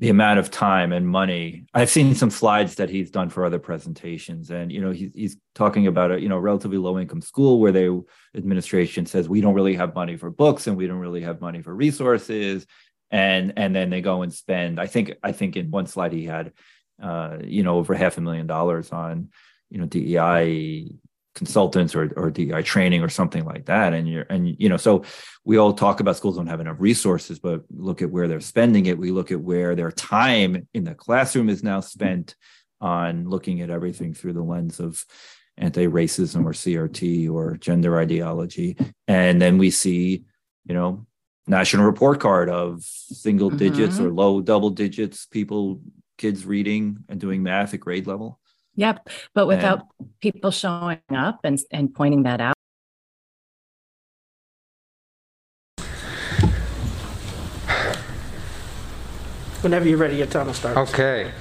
the amount of time and money. I've seen some slides that he's done for other presentations, and you know, he's he's talking about a you know relatively low income school where the administration says we don't really have money for books and we don't really have money for resources, and and then they go and spend. I think I think in one slide he had, uh, you know, over half a million dollars on you know DEI consultants or, or DEI training or something like that. And you're, and, you know, so we all talk about schools don't have enough resources, but look at where they're spending it. We look at where their time in the classroom is now spent on looking at everything through the lens of anti-racism or CRT or gender ideology. And then we see, you know, national report card of single mm-hmm. digits or low double digits people kids reading and doing math at grade level Yep. But without and, people showing up and, and pointing that out. Whenever you're ready, your time will start. Okay.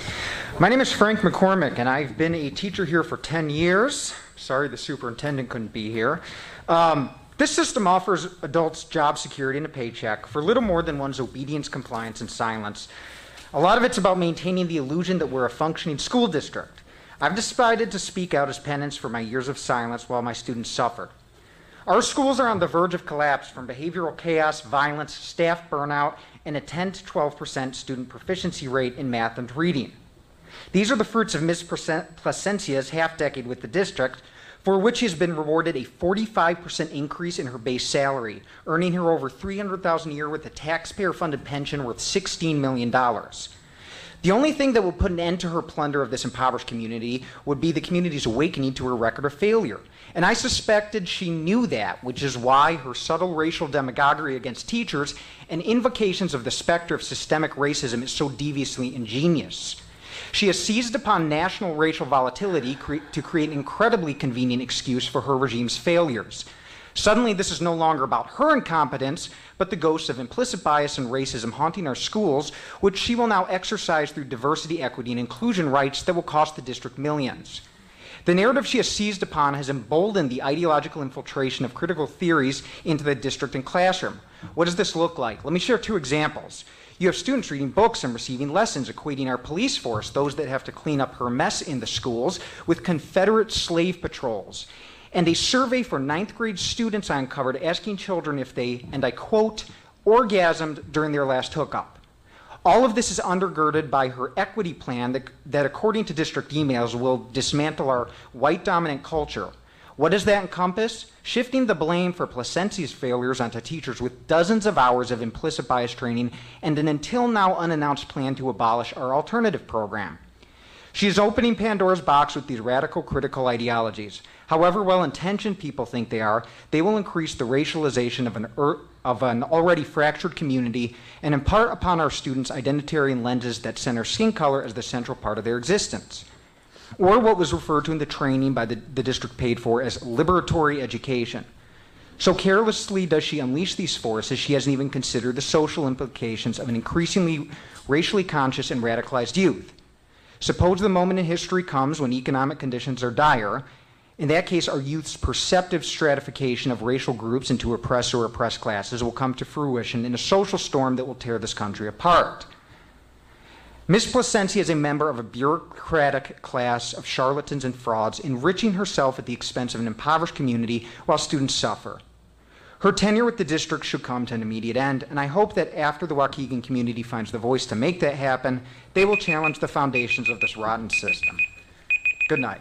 My name is Frank McCormick, and I've been a teacher here for 10 years. Sorry the superintendent couldn't be here. Um, this system offers adults job security and a paycheck for little more than one's obedience, compliance, and silence. A lot of it's about maintaining the illusion that we're a functioning school district. I've decided to speak out as penance for my years of silence while my students suffer. Our schools are on the verge of collapse from behavioral chaos, violence, staff burnout, and a 10 to 12% student proficiency rate in math and reading. These are the fruits of Ms. Plascencia's half decade with the district, for which she has been rewarded a 45% increase in her base salary, earning her over 300,000 a year with a taxpayer-funded pension worth $16 million. The only thing that would put an end to her plunder of this impoverished community would be the community's awakening to her record of failure. And I suspected she knew that, which is why her subtle racial demagoguery against teachers and invocations of the specter of systemic racism is so deviously ingenious. She has seized upon national racial volatility cre- to create an incredibly convenient excuse for her regime's failures. Suddenly, this is no longer about her incompetence, but the ghosts of implicit bias and racism haunting our schools, which she will now exercise through diversity, equity, and inclusion rights that will cost the district millions. The narrative she has seized upon has emboldened the ideological infiltration of critical theories into the district and classroom. What does this look like? Let me share two examples. You have students reading books and receiving lessons, equating our police force, those that have to clean up her mess in the schools, with Confederate slave patrols. And a survey for ninth grade students I uncovered asking children if they, and I quote, orgasmed during their last hookup. All of this is undergirded by her equity plan that, that, according to district emails, will dismantle our white dominant culture. What does that encompass? Shifting the blame for Plascencia's failures onto teachers with dozens of hours of implicit bias training and an until now unannounced plan to abolish our alternative program. She is opening Pandora's box with these radical critical ideologies. However well intentioned people think they are, they will increase the racialization of an, er, of an already fractured community and impart upon our students identitarian lenses that center skin color as the central part of their existence. Or what was referred to in the training by the, the district paid for as liberatory education. So carelessly does she unleash these forces, she hasn't even considered the social implications of an increasingly racially conscious and radicalized youth. Suppose the moment in history comes when economic conditions are dire. In that case, our youth's perceptive stratification of racial groups into oppressed or oppressed classes will come to fruition in a social storm that will tear this country apart. Miss Plascencia is a member of a bureaucratic class of charlatans and frauds, enriching herself at the expense of an impoverished community while students suffer. Her tenure with the district should come to an immediate end, and I hope that after the Waukegan community finds the voice to make that happen, they will challenge the foundations of this rotten system. Good night.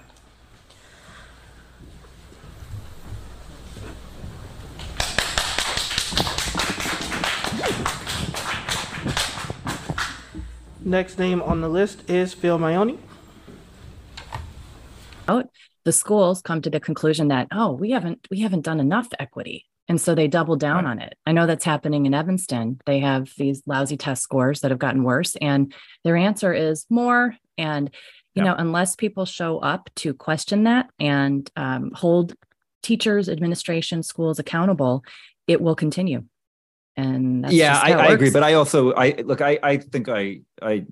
Next name on the list is Phil Maione. Out, the schools come to the conclusion that oh, we haven't we haven't done enough equity, and so they double down on it. I know that's happening in Evanston. They have these lousy test scores that have gotten worse, and their answer is more. And you know, unless people show up to question that and um, hold teachers, administration, schools accountable, it will continue and yeah I, I, agree but i also i look i i think i i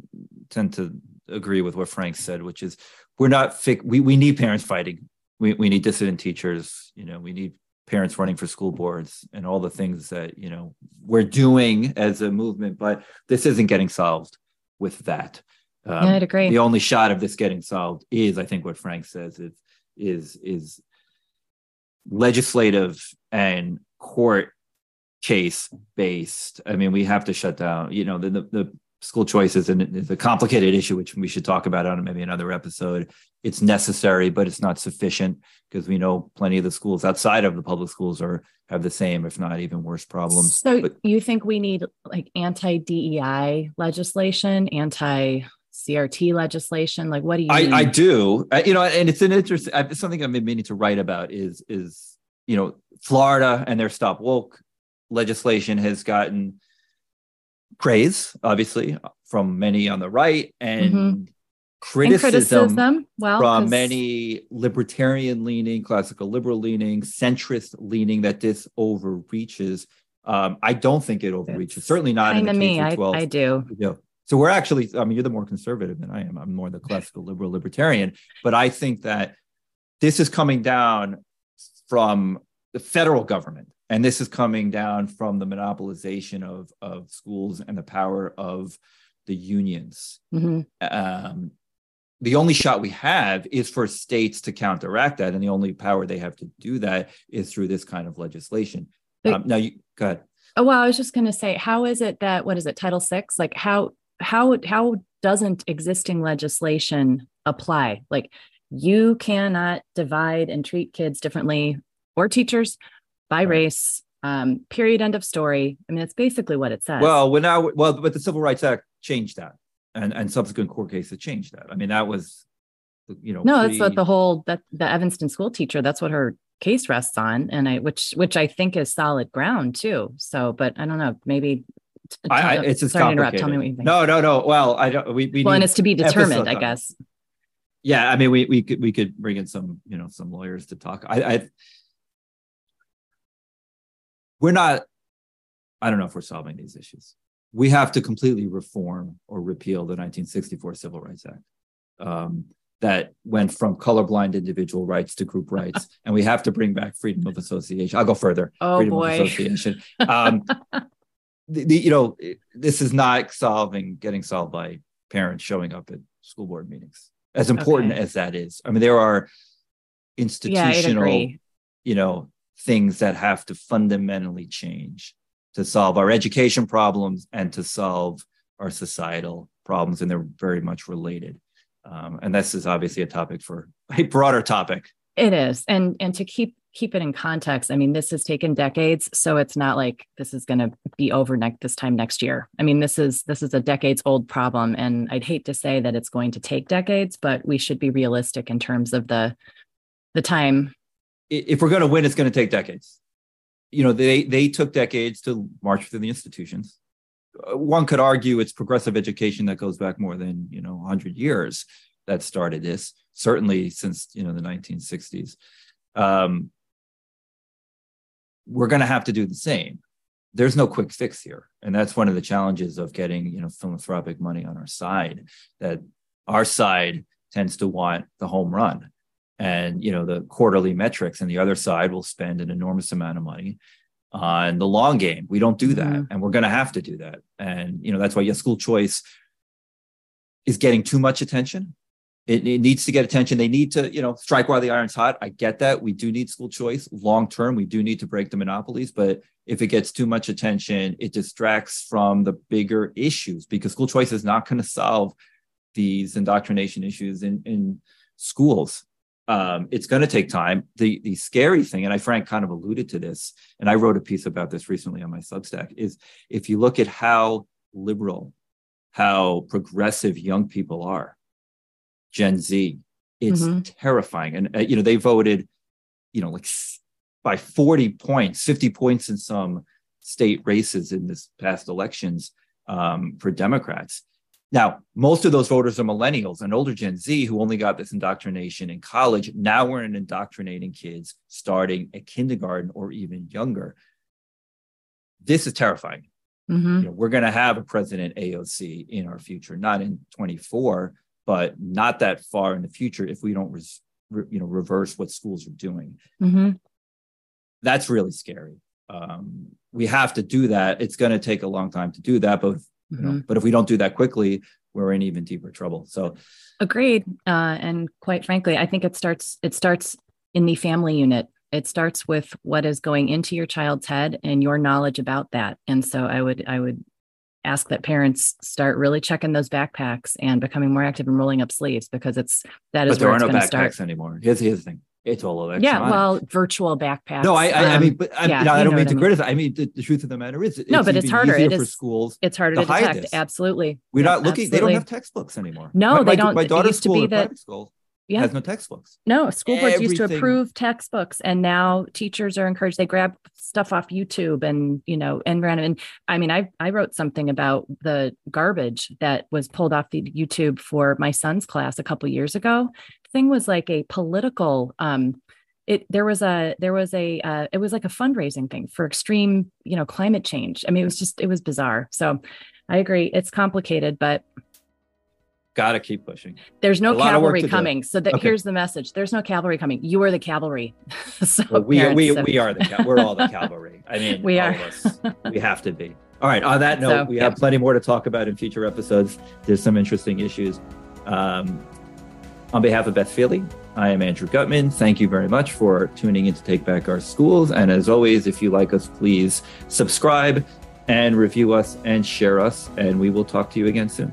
tend to agree with what frank said which is we're not we, we need parents fighting we, we need dissident teachers you know we need parents running for school boards and all the things that you know we're doing as a movement but this isn't getting solved with that um, yeah, i'd agree the only shot of this getting solved is i think what frank says is is is legislative and court case based. I mean, we have to shut down, you know, the, the, the school choices and it's a complicated issue, which we should talk about on maybe another episode. It's necessary, but it's not sufficient because we know plenty of the schools outside of the public schools are have the same, if not even worse problems. So but, you think we need like anti DEI legislation, anti CRT legislation? Like, what do you? I, I do. I, you know, and it's an interesting. Something I've been meaning to write about is is you know Florida and their stop woke legislation has gotten praise, obviously, from many on the right and mm-hmm. criticism, and criticism. Well, from many libertarian leaning, classical liberal leaning, centrist leaning that this overreaches. Um, I don't think it overreaches. Certainly not in the me. I, I do. Yeah. So we're actually, I mean, you're the more conservative than I am. I'm more the classical liberal libertarian, but I think that this is coming down from the federal government and this is coming down from the monopolization of of schools and the power of the unions. Mm-hmm. Um, the only shot we have is for states to counteract that, and the only power they have to do that is through this kind of legislation. But, um, now, you go ahead. Oh, well, I was just going to say, how is it that what is it, Title Six? Like, how how how doesn't existing legislation apply? Like, you cannot divide and treat kids differently or teachers by race. Um, period. End of story. I mean, it's basically what it says. Well, when now, well, but the Civil Rights Act changed that, and and subsequent court cases changed that. I mean, that was, you know, no, pre- that's what the whole that the Evanston school teacher. That's what her case rests on, and I which which I think is solid ground too. So, but I don't know, maybe. I, I, it's just sorry complicated. Tell me what you think. No, no, no. Well, I don't. We, we well, and it's to be determined, I guess. Yeah, I mean, we we could we could bring in some you know some lawyers to talk. I, I we're not i don't know if we're solving these issues. We have to completely reform or repeal the 1964 civil rights act um, that went from colorblind individual rights to group rights [laughs] and we have to bring back freedom of association. I'll go further. Oh, freedom boy. of association. Um, [laughs] the, the, you know this is not solving getting solved by parents showing up at school board meetings as important okay. as that is. I mean there are institutional yeah, you know things that have to fundamentally change to solve our education problems and to solve our societal problems, and they're very much related. Um, and this is obviously a topic for [laughs] a broader topic. It is, and and to keep keep it in context, I mean, this has taken decades, so it's not like this is going to be over next this time next year. I mean, this is this is a decades old problem, and I'd hate to say that it's going to take decades, but we should be realistic in terms of the the time if we're going to win, it's going to take decades. You know, they they took decades to march through the institutions. Uh, one could argue it's progressive education that goes back more than you know 100 years that started this. Certainly since you know the 1960s. Um, we're going to have to do the same. There's no quick fix here, and that's one of the challenges of getting you know philanthropic money on our side. That Our side tends to want the home run and you know the quarterly metrics and the other side will spend an enormous amount of money on the long game. We don't do that mm-hmm. and we're going to have to do that. And you know that's why yes school choice is getting too much attention. It, it, needs to get attention. They need to you know strike while the iron's hot. I get that. We do need school choice long term. We do need to break the monopolies but if it gets too much attention it distracts from the bigger issues because school choice is not going to solve these indoctrination issues in, in schools um, it's going to take time. The the scary thing, and I Frank kind of alluded to this, and I wrote a piece about this recently on my Substack, is if you look at how liberal, how progressive young people are, Gen Z, it's mm-hmm. terrifying. And uh, you know they voted, you know, like by forty points, fifty points in some state races in this past elections um, for Democrats. Now, most of those voters are millennials and older Gen Z who only got this indoctrination in college. Now we're indoctrinating kids starting at kindergarten or even younger. This is terrifying. Mm-hmm. You know, we're going to have a president AOC in our future, not in 24, but not that far in the future if we don't, res- re- you know, reverse what schools are doing. Mm-hmm. That's really scary. Um, we have to do that. It's going to take a long time to do that, but you know? Mm-hmm. but if we don't do that quickly we're in even deeper trouble. So agreed. Uh, and quite frankly i think it starts it starts in the family unit. It starts with what is going into your child's head and your knowledge about that. And so i would i would ask that parents start really checking those backpacks and becoming more active and rolling up sleeves because it's that is but there where are it's no backpacks start. anymore. Here's, here's the thing it's all electronic. Yeah, well, virtual backpacks. No, I, I, um, I mean, but I, yeah, you know, I don't mean to I mean. criticize. I mean, the, the, truth of the matter is, it's no, but it's harder. It for is, schools. It's harder to, to detect. This. Absolutely, we're not looking. Absolutely. They don't have textbooks anymore. No, my, they don't. My daughter's used to be that. School, yeah. has no textbooks. No, school boards Everything. used to approve textbooks, and now teachers are encouraged. They grab stuff off YouTube and you know and random. And I mean, I I wrote something about the garbage that was pulled off the YouTube for my son's class a couple years ago. Thing was like a political. um it there was a there was a uh, it was like a fundraising thing for extreme you know climate change. I mean it was just it was bizarre. So i agree it's complicated but gotta keep pushing. There's no cavalry coming. So that okay. here's the message. There's no cavalry coming. You are the cavalry. [laughs] So well, we, parents, we, so. we are the we're all the [laughs] cavalry. I mean we are. we have to be. All right on that note so, we have plenty more to talk about in future episodes. There's some interesting issues. Um, on behalf of beth Feeley I am Andrew Gutmann. Thank you very much for tuning in to Take Back Our Schools. And as always, if you like us, please subscribe and review us and share us. And we will talk to you again soon.